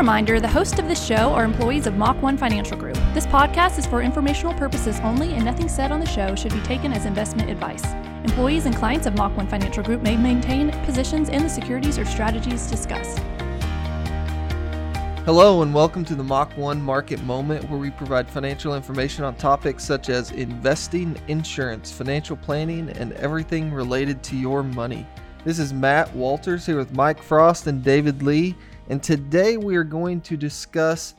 reminder the hosts of this show are employees of Mach 1 Financial Group. This podcast is for informational purposes only, and nothing said on the show should be taken as investment advice. Employees and clients of Mach 1 Financial Group may maintain positions in the securities or strategies discussed. Hello, and welcome to the Mach 1 Market Moment, where we provide financial information on topics such as investing, insurance, financial planning, and everything related to your money. This is Matt Walters here with Mike Frost and David Lee, and today we are going to discuss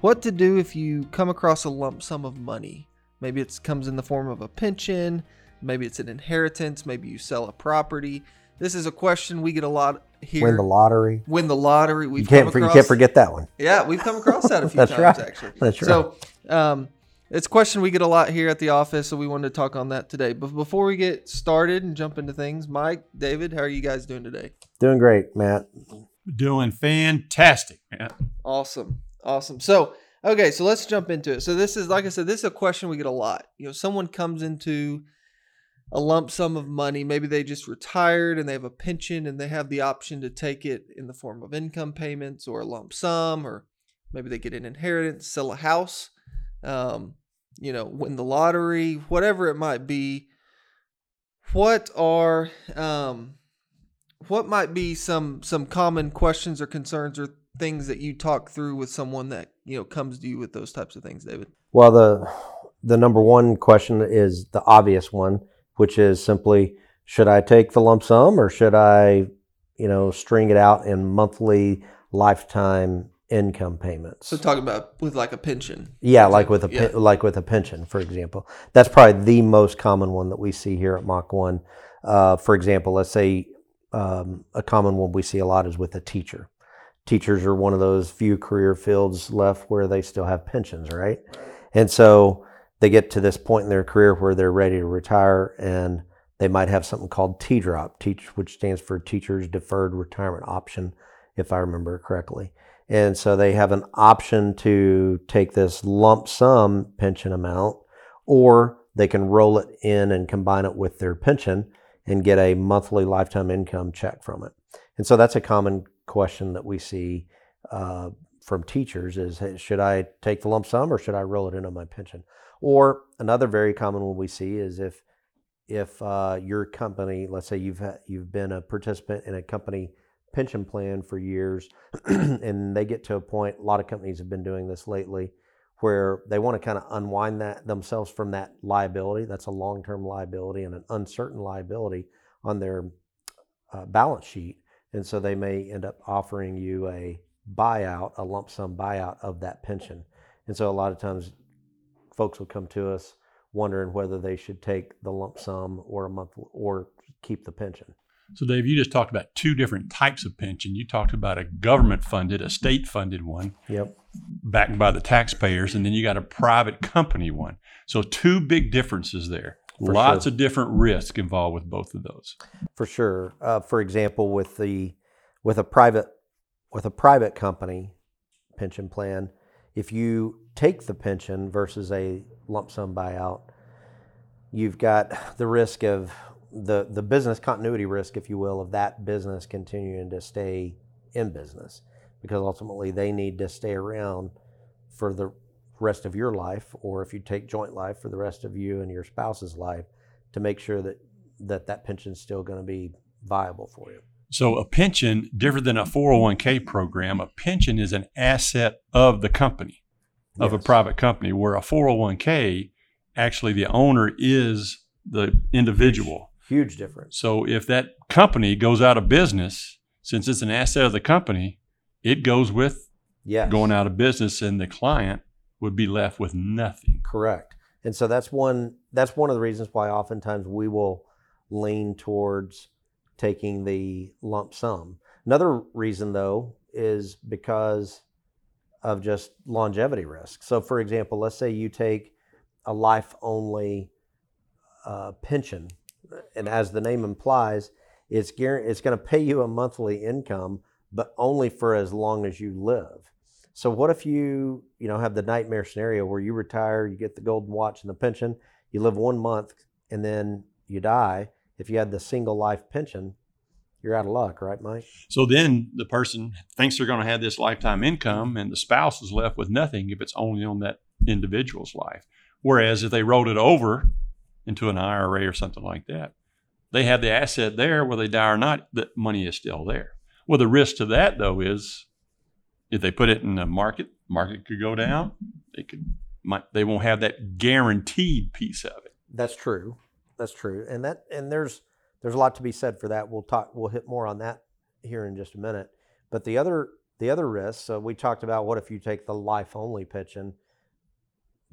what to do if you come across a lump sum of money. Maybe it comes in the form of a pension, maybe it's an inheritance, maybe you sell a property. This is a question we get a lot here. Win the lottery. Win the lottery. We've You can't, for- you can't forget that one. Yeah, we've come across that a few That's times right. actually. That's right. So, um, it's a question we get a lot here at the office, so we wanted to talk on that today. But before we get started and jump into things, Mike, David, how are you guys doing today? Doing great, Matt. Doing fantastic, man. Awesome. Awesome. So, okay, so let's jump into it. So, this is, like I said, this is a question we get a lot. You know, someone comes into a lump sum of money. Maybe they just retired and they have a pension and they have the option to take it in the form of income payments or a lump sum, or maybe they get an inheritance, sell a house, um, you know, win the lottery, whatever it might be. What are, um, what might be some some common questions or concerns or things that you talk through with someone that you know comes to you with those types of things david Well, the the number one question is the obvious one, which is simply, should I take the lump sum or should I, you know, string it out in monthly lifetime income payments? so talking about with like a pension Yeah, like with a Yeah. like with a pension, for example. That's probably the most common one that we see here at Mach One. Uh, for example, let's say um, a common one we see a lot is with a teacher. Teachers are one of those few career fields left where they still have pensions, right? And so they get to this point in their career where they're ready to retire, and they might have something called T-drop, teach, which stands for Teachers Deferred Retirement Option, if I remember correctly. And so they have an option to take this lump sum pension amount, or they can roll it in and combine it with their pension and get a monthly lifetime income check from it. And so that's a common question that we see uh, from teachers is hey, should I take the lump sum or should I roll it into my pension? Or another very common one we see is if if uh, your company, let's say you've ha- you've been a participant in a company pension plan for years, and they get to a point. A lot of companies have been doing this lately, where they want to kind of unwind that themselves from that liability. That's a long term liability and an uncertain liability on their uh, balance sheet, and so they may end up offering you a buyout, a lump sum buyout of that pension. And so a lot of times, folks will come to us wondering whether they should take the lump sum or a month or keep the pension. So, Dave, you just talked about two different types of pension. You talked about a government funded, a state funded one Yep. backed by the taxpayers, and then you got a private company one. So, two big differences there. For Lots sure. of different risk involved with both of those. For sure. Uh, for example, with the with a private with a private company pension plan, if you take the pension versus a lump sum buyout, you've got the risk of the the business continuity risk, if you will, of that business continuing to stay in business because ultimately they need to stay around for the rest of your life or if you take joint life for the rest of you and your spouse's life to make sure that that that pension's still going to be viable for you. So, a pension, different than a 401k program, a pension is an asset of the company, of a private company, where a 401k, actually, the owner is the individual. Huge difference. So if that company goes out of business, since it's an asset of the company, it goes with Yes. going out of business, and the client would be left with nothing. Correct. And so that's one that's one of the reasons why oftentimes we will lean towards taking the lump sum. Another reason though is because of just longevity risk. So for example, let's say you take a life only uh, pension and as the name implies, it's it's going to pay you a monthly income but only for as long as you live. So what if you, you know, have the nightmare scenario where you retire, you get the golden watch and the pension, you live one month and then you die. If you had the single life pension, you're out of luck, right, Mike? So then the person thinks they're going to have this lifetime income, and the spouse is left with nothing if it's only on that individual's life. Whereas if they rolled it over into an IRA or something like that, they have the asset there, whether they die or not, the money is still there. Well, the risk to that though is if they put it in the market, market could go down. They could might, they won't have that guaranteed piece of it. That's true. That's true. And that and there's there's a lot to be said for that. We'll talk we'll hit more on that here in just a minute. But the other the other risks, so we talked about what if you take the life only pitch pension,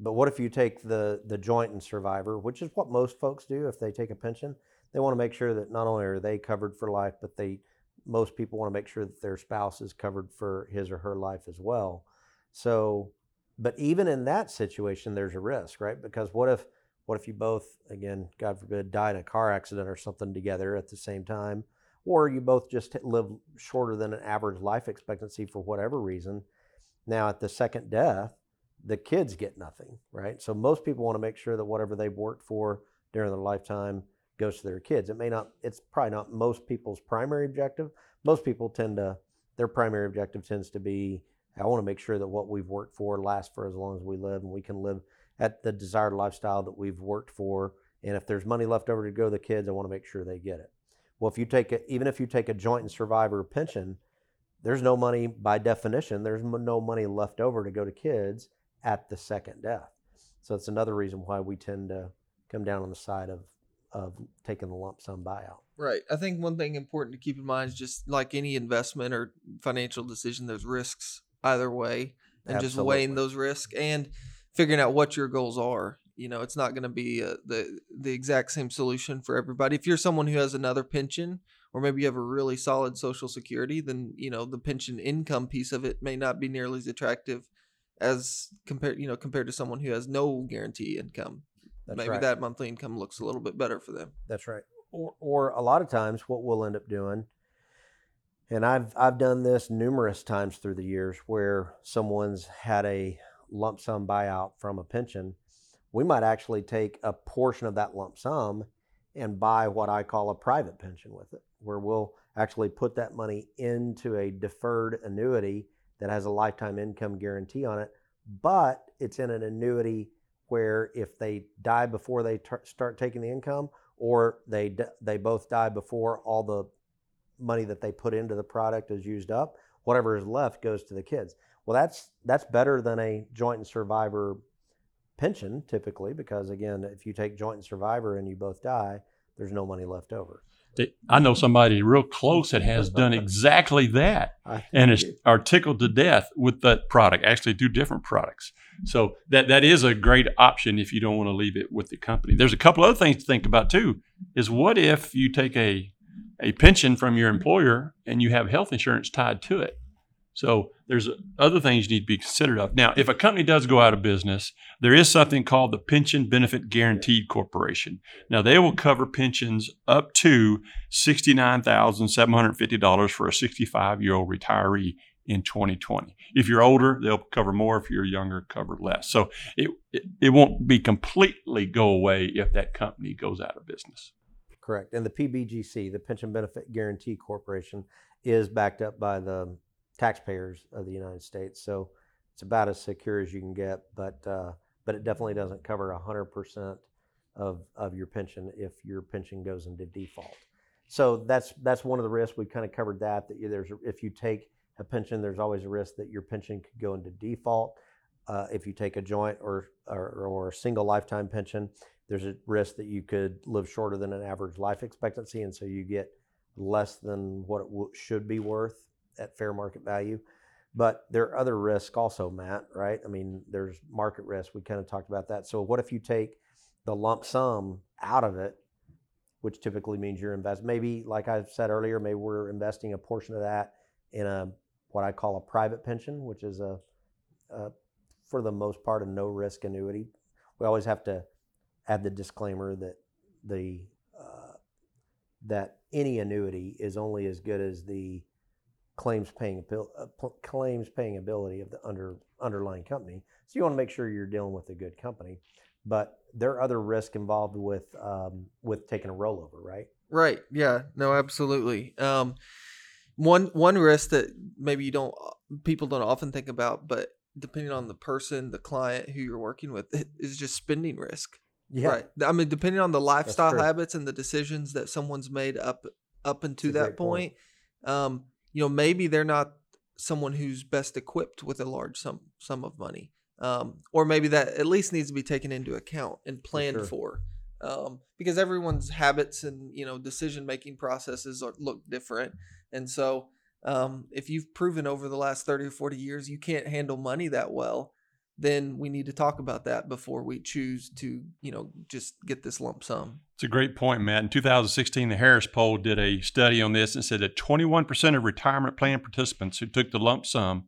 but what if you take the the joint and survivor, which is what most folks do if they take a pension. They want to make sure that not only are they covered for life, but they most people want to make sure that their spouse is covered for his or her life as well. So, but even in that situation, there's a risk, right? Because what if what if you both, again, God forbid, die in a car accident or something together at the same time, or you both just live shorter than an average life expectancy for whatever reason? Now, at the second death, the kids get nothing, right? So most people want to make sure that whatever they've worked for during their lifetime goes to their kids. It may not, it's probably not most people's primary objective. Most people tend to, their primary objective tends to be, I want to make sure that what we've worked for lasts for as long as we live and we can live at the desired lifestyle that we've worked for. And if there's money left over to go to the kids, I want to make sure they get it. Well, if you take it, even if you take a joint and survivor pension, there's no money by definition, there's no money left over to go to kids at the second death. So it's another reason why we tend to come down on the side of of taking the lump sum buyout. Right. I think one thing important to keep in mind is just like any investment or financial decision, there's risks either way, and Absolutely. just weighing those risks and figuring out what your goals are. You know, it's not going to be uh, the the exact same solution for everybody. If you're someone who has another pension, or maybe you have a really solid social security, then you know the pension income piece of it may not be nearly as attractive as compared you know compared to someone who has no guarantee income. That's maybe right. that monthly income looks a little bit better for them. That's right. Or or a lot of times what we'll end up doing and I've I've done this numerous times through the years where someone's had a lump sum buyout from a pension. We might actually take a portion of that lump sum and buy what I call a private pension with it, where we'll actually put that money into a deferred annuity that has a lifetime income guarantee on it, but it's in an annuity where if they die before they start taking the income or they d- they both die before all the money that they put into the product is used up whatever is left goes to the kids. Well that's that's better than a joint and survivor pension typically because again if you take joint and survivor and you both die there's no money left over I know somebody real close that has done exactly that and is are tickled to death with that product. Actually, do different products. So that that is a great option if you don't want to leave it with the company. There's a couple other things to think about too. Is what if you take a a pension from your employer and you have health insurance tied to it? So there's other things you need to be considered of. Now, if a company does go out of business, there is something called the Pension Benefit Guaranteed Corporation. Now, they will cover pensions up to $69,750 for a 65 year old retiree in 2020. If you're older, they'll cover more. If you're younger, cover less. So it, it, it won't be completely go away if that company goes out of business. Correct. And the PBGC, the Pension Benefit Guarantee Corporation, is backed up by the taxpayers of the United States. So it's about as secure as you can get, but uh, but it definitely doesn't cover 100% of, of your pension if your pension goes into default. So that's that's one of the risks. We kind of covered that. That there's if you take a pension, there's always a risk that your pension could go into default. Uh, if you take a joint or, or or a single lifetime pension, there's a risk that you could live shorter than an average life expectancy, and so you get less than what it w- should be worth at fair market value. But there are other risks also, Matt, right? I mean, there's market risk. We kind of talked about that. So what if you take the lump sum out of it, which typically means you're invest maybe like I said earlier, maybe we're investing a portion of that in a what I call a private pension, which is a, a for the most part a no risk annuity. We always have to add the disclaimer that the uh, that any annuity is only as good as the claims paying uh, claims paying ability of the under underlying company. So you want to make sure you're dealing with a good company, but there are other risks involved with um, with taking a rollover, right? Right. Yeah. No. Absolutely. Um, one one risk that maybe you don't people don't often think about, but depending on the person, the client who you're working with, is just spending risk. Yeah. Right. I mean, depending on the lifestyle habits and the decisions that someone's made up up into that point. point, um, you know, maybe they're not someone who's best equipped with a large sum sum of money, um, or maybe that at least needs to be taken into account and planned sure. for, um, because everyone's habits and you know decision making processes are, look different, and so um, if you've proven over the last thirty or forty years you can't handle money that well, then we need to talk about that before we choose to you know just get this lump sum. It's a great point, Matt. In 2016, the Harris poll did a study on this and said that 21% of retirement plan participants who took the lump sum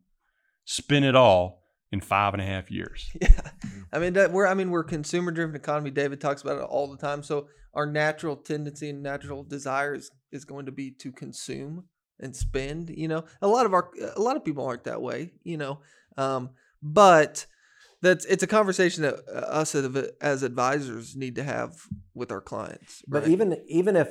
spent it all in five and a half years. Yeah, I mean that we're I mean we're consumer driven economy. David talks about it all the time. So our natural tendency and natural desire is, is going to be to consume and spend. You know, a lot of our a lot of people aren't that way. You know, um, but that's it's a conversation that uh, us as, advisors need to have with our clients. But even even if,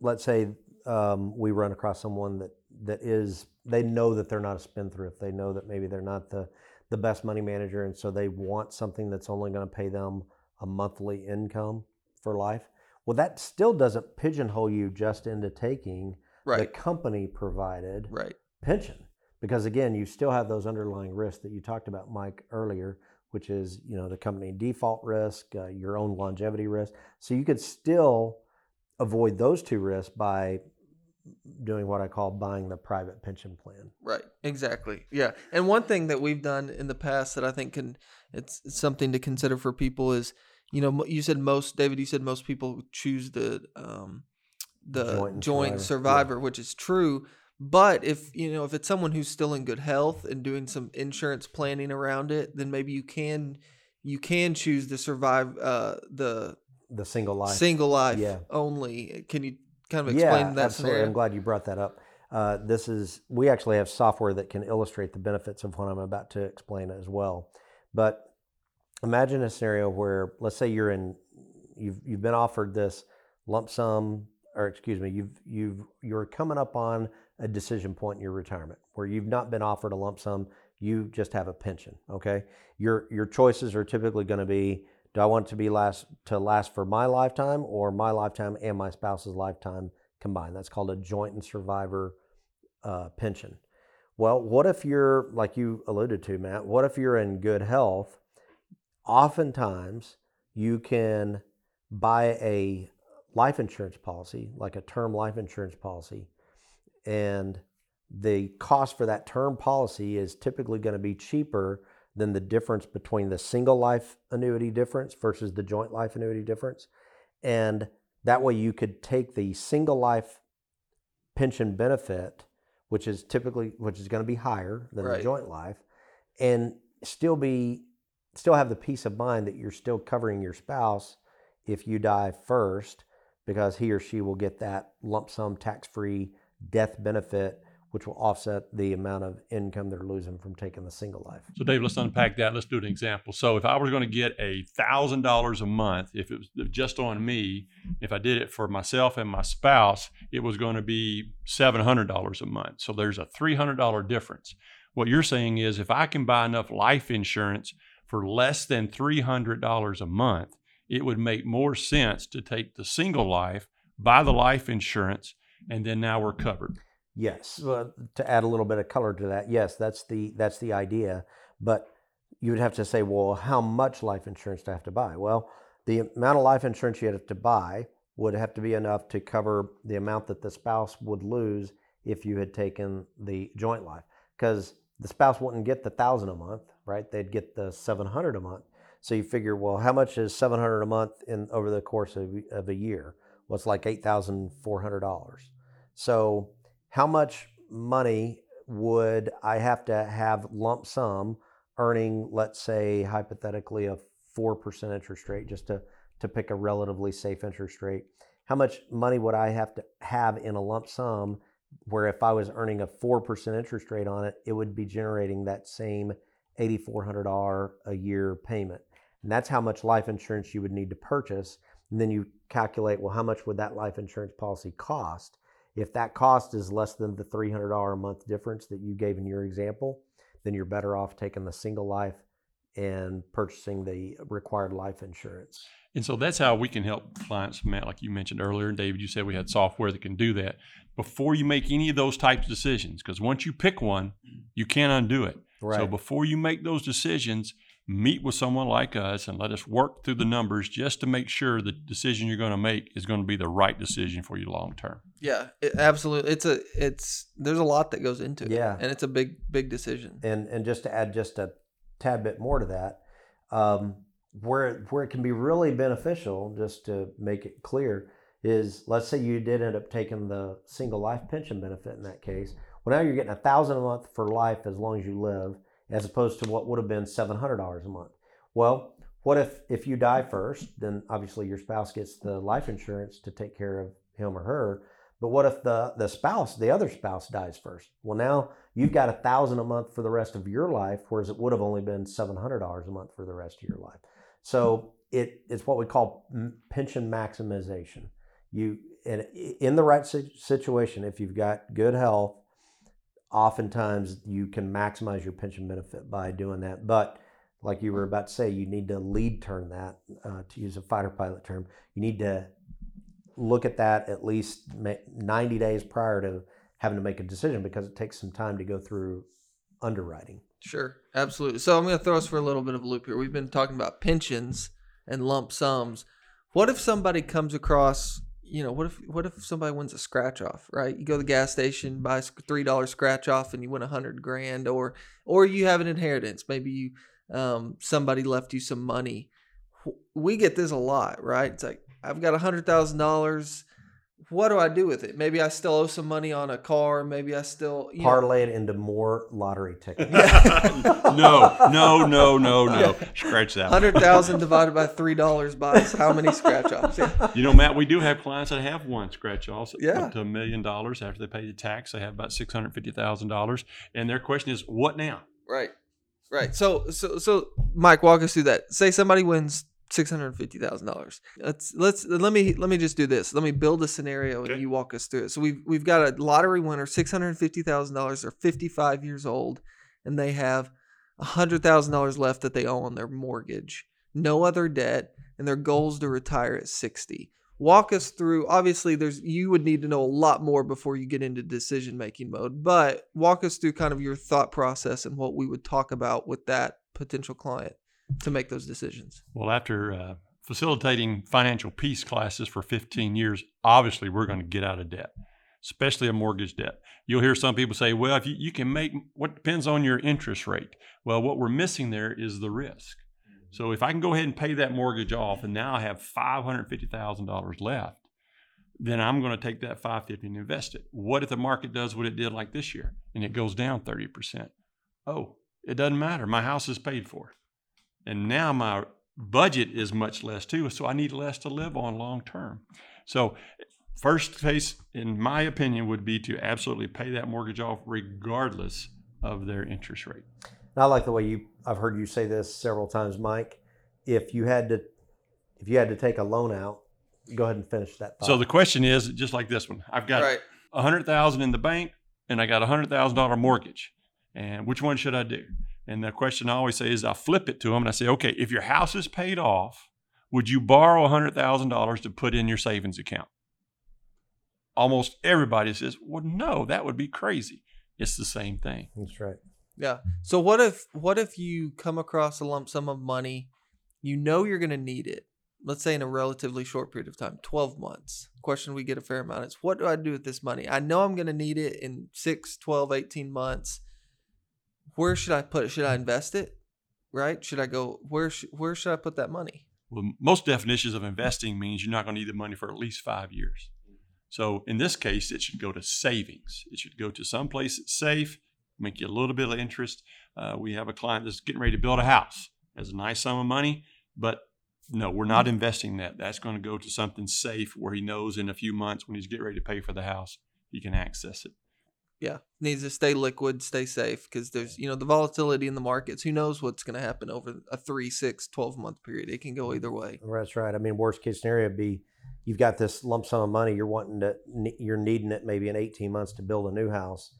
let's say, um, we run across someone that that is they know that they're not a spendthrift. They know that maybe they're not the the best money manager, and so they want something that's only going to pay them a monthly income for life. Well, that still doesn't pigeonhole you just into taking the company provided right, pension because again you still have those underlying risks that you talked about mike earlier which is you know the company default risk uh, your own longevity risk so you could still avoid those two risks by doing what i call buying the private pension plan right, exactly. Yeah, and one thing that we've done in the past that I think can it's, it's something to consider for people is you know you said most David you said most people choose the um the Joint joint, survivor, survivor, yeah. which is true. But if you know if it's someone who's still in good health and doing some insurance planning around it, then maybe you can you can choose to survive uh, the the single life single life Yeah. only. Can you kind of explain that absolutely. scenario? I'm glad you brought that up. Uh, this is we actually have software that can illustrate the benefits of what I'm about to explain as well. But imagine a scenario where, let's say you're in, you've you've been offered this lump sum, or excuse me, you've you've you're coming up on a decision point in your retirement where you've not been offered a lump sum, you just have a pension. Okay, your your choices are typically going to be do I want it to be last to last for my lifetime or my lifetime and my spouse's lifetime combined? That's called a joint and survivor uh, pension. Well, what if you're like you alluded to, Matt? What if you're in good health? Oftentimes, you can buy a life insurance policy, like a term life insurance policy, and the cost for that term policy is typically going to be cheaper than the difference between the single life annuity difference versus the joint life annuity difference. And that way you could take the single life pension benefit, which is typically which is going to be higher than Right. the joint life, and still be still have the peace of mind that you're still covering your spouse if you die first because he or she will get that lump sum tax-free death benefit which will offset the amount of income they're losing from taking the single life. So, Dave, let's unpack that. Let's do an example. So, if I was going to get a thousand dollars a month, if it was just on me, if I did it for myself and my spouse, it was going to be seven hundred dollars a month. So, there's a three hundred dollar difference. What you're saying is, if I can buy enough life insurance for less than three hundred dollars a month, it would make more sense to take the single life, buy the life insurance, and then now we're covered. Yes, well, to add a little bit of color to that, yes, that's the that's the idea. But you would have to say, well, how much life insurance do I have to buy? Well, the amount of life insurance you have to buy would have to be enough to cover the amount that the spouse would lose if you had taken the joint life, because the spouse wouldn't get the thousand a month, right? They'd get the seven hundred a month. So you figure, well, how much is seven hundred a month in over the course of, of a year? It's like eight thousand four hundred dollars. So how much money would I have to have lump sum earning, let's say, hypothetically, a 4% interest rate, just to, to pick a relatively safe interest rate? How much money would I have to have in a lump sum where if I was earning a 4% interest rate on it, it would be generating that same $8,400 a year payment? And that's how much life insurance you would need to purchase and then you calculate, well, how much would that life insurance policy cost? If that cost is less than the $300 a month difference that you gave in your example, then you're better off taking the single life and purchasing the required life insurance. And so that's how we can help clients, Matt, like you mentioned earlier. And David, you said we had software that can do that before you make any of those types of decisions. Because once you pick one, you can't undo it. Right. So before you make those decisions, meet with someone like us and let us work through the numbers just to make sure the decision you're going to make is going to be the right decision for you long term. Yeah, it, absolutely. It's a it's there's a lot that goes into it. Yeah. and it's a big big decision. and and just to add just a tad bit more to that, um, where where it can be really beneficial, just to make it clear, is let's say you did end up taking the single life pension benefit in that case. Well, now you're getting a thousand a month for life as long as you live, as opposed to what would have been seven hundred dollars a month. Well, what if if you die first? Then obviously your spouse gets the life insurance to take care of him or her. But what if the the spouse, the other spouse, dies first? Well, now you've got a thousand a month for the rest of your life, whereas it would have only been seven hundred dollars a month for the rest of your life. So it it's what we call pension maximization. You and in the right situation, if you've got good health, oftentimes you can maximize your pension benefit by doing that. But like you were about to say, you need to lead turn that, uh, to use a fighter pilot term. You need to look at that at least 90 days prior to having to make a decision because it takes some time to go through underwriting. Sure, absolutely. So I'm going to throw us for a little bit of a loop here. We've been talking about pensions and lump sums. What if somebody comes across, you know, what if what if somebody wins a scratch off, right? You go to the gas station, buy a three dollar scratch off, and you win a hundred grand, or or you have an inheritance. Maybe you um, somebody left you some money. We get this a lot, right? It's like I've got a hundred thousand dollars. What do I do with it? Maybe I still owe some money on a car. Maybe I still you know, Parlay it into more lottery tickets. no, no, no, no, no. Scratch that. one. Hundred thousand divided by three dollars buys how many scratch offs? Yeah. You know, Matt, we do have clients that have won scratch offs Yeah. up to a million dollars after they pay the tax. They have about six hundred fifty thousand dollars, and their question is, "What now?" Right, right. So, so, so, Mike, walk us through that. Say somebody wins six hundred fifty thousand dollars. Let's let's let me let me just do this. Let me build a scenario Okay. and you walk us through it. So we've we've got a lottery winner, six hundred fifty thousand dollars. They're fifty five years old, and they have hundred thousand dollars left that they owe on their mortgage. No other debt, and their goal is to retire at sixty. Walk us through. Obviously, there's you would need to know a lot more before you get into decision making mode. But walk us through kind of your thought process and what we would talk about with that potential client to make those decisions. Well, after uh, facilitating financial peace classes for 15 years, obviously we're going to get out of debt, especially a mortgage debt. You'll hear some people say, well, if you, you can make what depends on your interest rate. Well, what we're missing there is the risk. So if I can go ahead and pay that mortgage off and now I have $550,000 left, then I'm going to take that 550 and invest it. What if the market does what it did like this year and it goes down 30%? Oh, it doesn't matter. My house is paid for. And now my budget is much less too, so I need less to live on long term. So, first case, in my opinion, would be to absolutely pay that mortgage off regardless of their interest rate. And I like the way you. I've heard you say this several times, Mike. If you had to, if you had to take a loan out, go ahead and finish that. Thought. So the question is just like this one: I've got right. a hundred thousand in the bank, and I got a hundred thousand dollar mortgage, and which one should I do? And the question I always say is, I flip it to them and I say, okay, if your house is paid off, would you borrow a hundred thousand dollars to put in your savings account? Almost everybody says, well, no, that would be crazy. It's the same thing. That's right. Yeah. So what if what if you come across a lump sum of money, you know you're going to need it. Let's say in a relatively short period of time, 12 months. Question we get a fair amount is what do I do with this money? I know I'm going to need it in 6, 12, 18 months. Where should I put it? Should I invest it? Right? Should I go where sh- where should I put that money? Well, most definitions of investing means you're not going to need the money for at least five years. So in this case, it should go to savings. It should go to some place that's safe, make you a little bit of interest. Uh, we have a client that's getting ready to build a house, has a nice sum of money, but no, we're not investing that. That's going to go to something safe where he knows in a few months when he's getting ready to pay for the house, he can access it. Yeah, needs to stay liquid, stay safe because there's you know the volatility in the markets. Who knows what's going to happen over a three, six, 12 month period? It can go either way. That's right. I mean, worst case scenario would be you've got this lump sum of money you're wanting to you're needing it maybe in 18 months to build a new house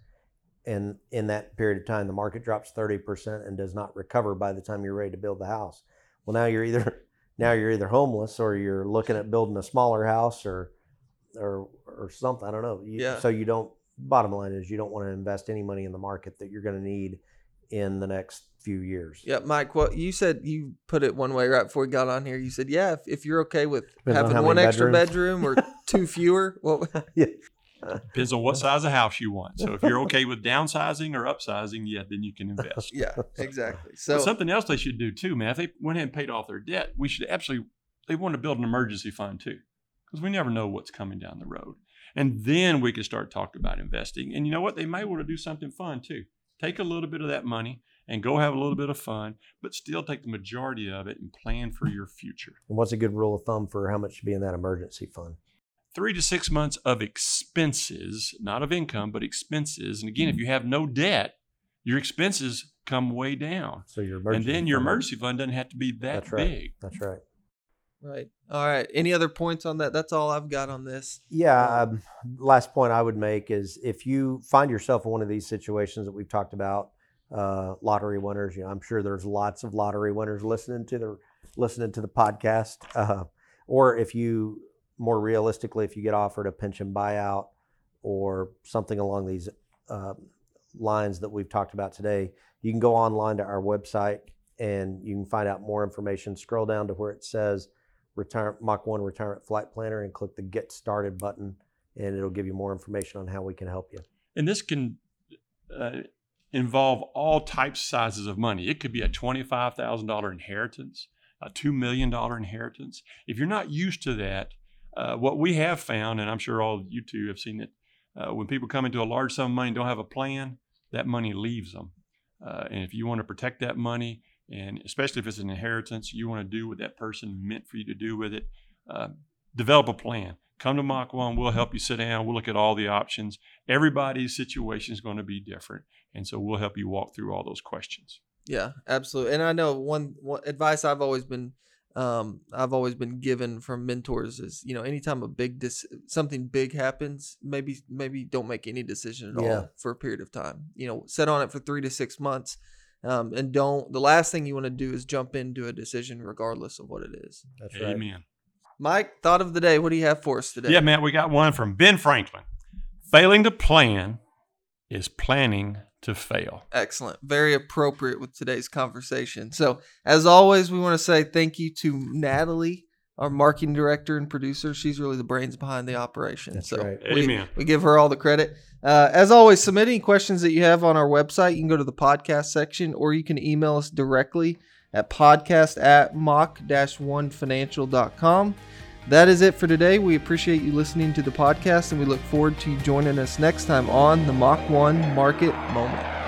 and in that period of time the market drops 30% and does not recover by the time you're ready to build the house well now you're either now you're either homeless or you're looking at building a smaller house or or or something i don't know you, Yeah. so you don't bottom line is you don't want to invest any money in the market that you're going to need in the next few years Yeah, Mike. What you said, you put it one way right before we got on here. You said, "Yeah, if, if you're okay with Depends having how one many extra bedroom or two fewer, well, Depends on what size of house you want. So if you're okay with downsizing or upsizing, yeah, then you can invest. yeah, exactly." But So something else they should do too, man. If they went ahead and paid off their debt, we should absolutely they want to build an emergency fund too, because we never know what's coming down the road. And then we can start talking about investing. And you know what? They may want to do something fun too. Take a little bit of that money and go have a little bit of fun, but still take the majority of it and plan for your future. and what's a good rule of thumb for how much should be in that emergency fund Three to six months of expenses, not of income, but expenses. And again, if mm-hmm. you have no debt, your expenses come way down. so your And then your emergency fund doesn't have to be that That's right. big. that's right right, all right. Any other points on that? That's all I've got on this. Yeah. Um, last point I would make is if you find yourself in one of these situations that we've talked about, uh, lottery winners, you know, I'm sure there's lots of lottery winners listening to the listening to the podcast. Uh, or if you more realistically, if you get offered a pension buyout or something along these uh, lines that we've talked about today, you can go online to our website and you can find out more information. Scroll down to where it says retire Mach 1 Retirement Flight Planner and click the Get Started button, and it'll give you more information on how we can help you. And this can uh, involve all types, sizes of money. It could be a twenty-five thousand dollar inheritance, a two million dollar inheritance. If you're not used to that, uh, what we have found, and I'm sure all of you two have seen it, uh, when people come into a large sum of money and don't have a plan, that money leaves them. Uh, and if you want to protect that money, and especially if it's an inheritance, you want to do what that person meant for you to do with it. Uh, develop a plan. Come to Mach 1. We'll help you sit down. We'll look at all the options. Everybody's situation is going to be different. And so we'll help you walk through all those questions. Yeah, absolutely. And I know one, one advice I've always been um I've always been given from mentors is, you know, anytime a big dis- something big happens, maybe maybe don't make any decision at Yeah. all for a period of time. You know, sit on it for 3 to 6 months. Um, and don't the last thing you want to do is jump into a decision regardless of what it is. That's Amen. Mike, thought of the day. What do you have for us today? Yeah, Matt, we got one from Ben Franklin. Failing to plan is planning to fail. Excellent. Very appropriate with today's conversation. So, as always, we want to say thank you to Natalie, our marketing director and producer. She's really the brains behind the operation. That's so, right. we, Amen. we give her all the credit. Uh, as always, submit any questions that you have on our website. You can go to the podcast section or you can email us directly at podcast at mach-1financial.com. That is it for today. We appreciate you listening to the podcast and we look forward to you joining us next time on the Mach 1 Market Moment.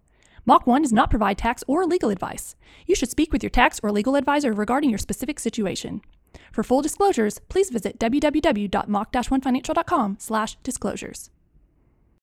Mach 1 does not provide tax or legal advice. You should speak with your tax or legal advisor regarding your specific situation. For full disclosures, please visit www.mach-1financial.com/disclosures.